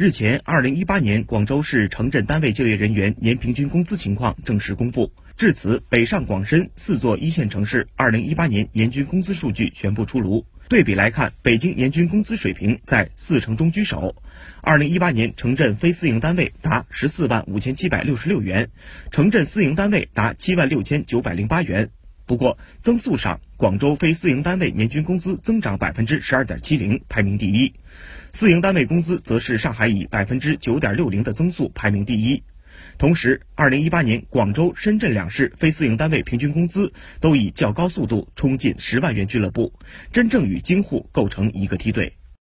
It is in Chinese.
日前，二零一八年广州市城镇单位就业人员年平均工资情况正式公布。至此，北上广深四座一线城市二零一八年年均工资数据全部出炉。对比来看，北京年均工资水平在四城中居首。二零一八年，城镇非私营单位达十四万五千七百六十六元，城镇私营单位达七万六千九百零八元。不过，增速上，广州非私营单位年均工资增长百分之十二点七零，排名第一；私营单位工资则是上海以百分之九点六零的增速排名第一。同时，二零一八年广州、深圳两市非私营单位平均工资都以较高速度冲进十万元俱乐部，真正与京沪构成一个梯队。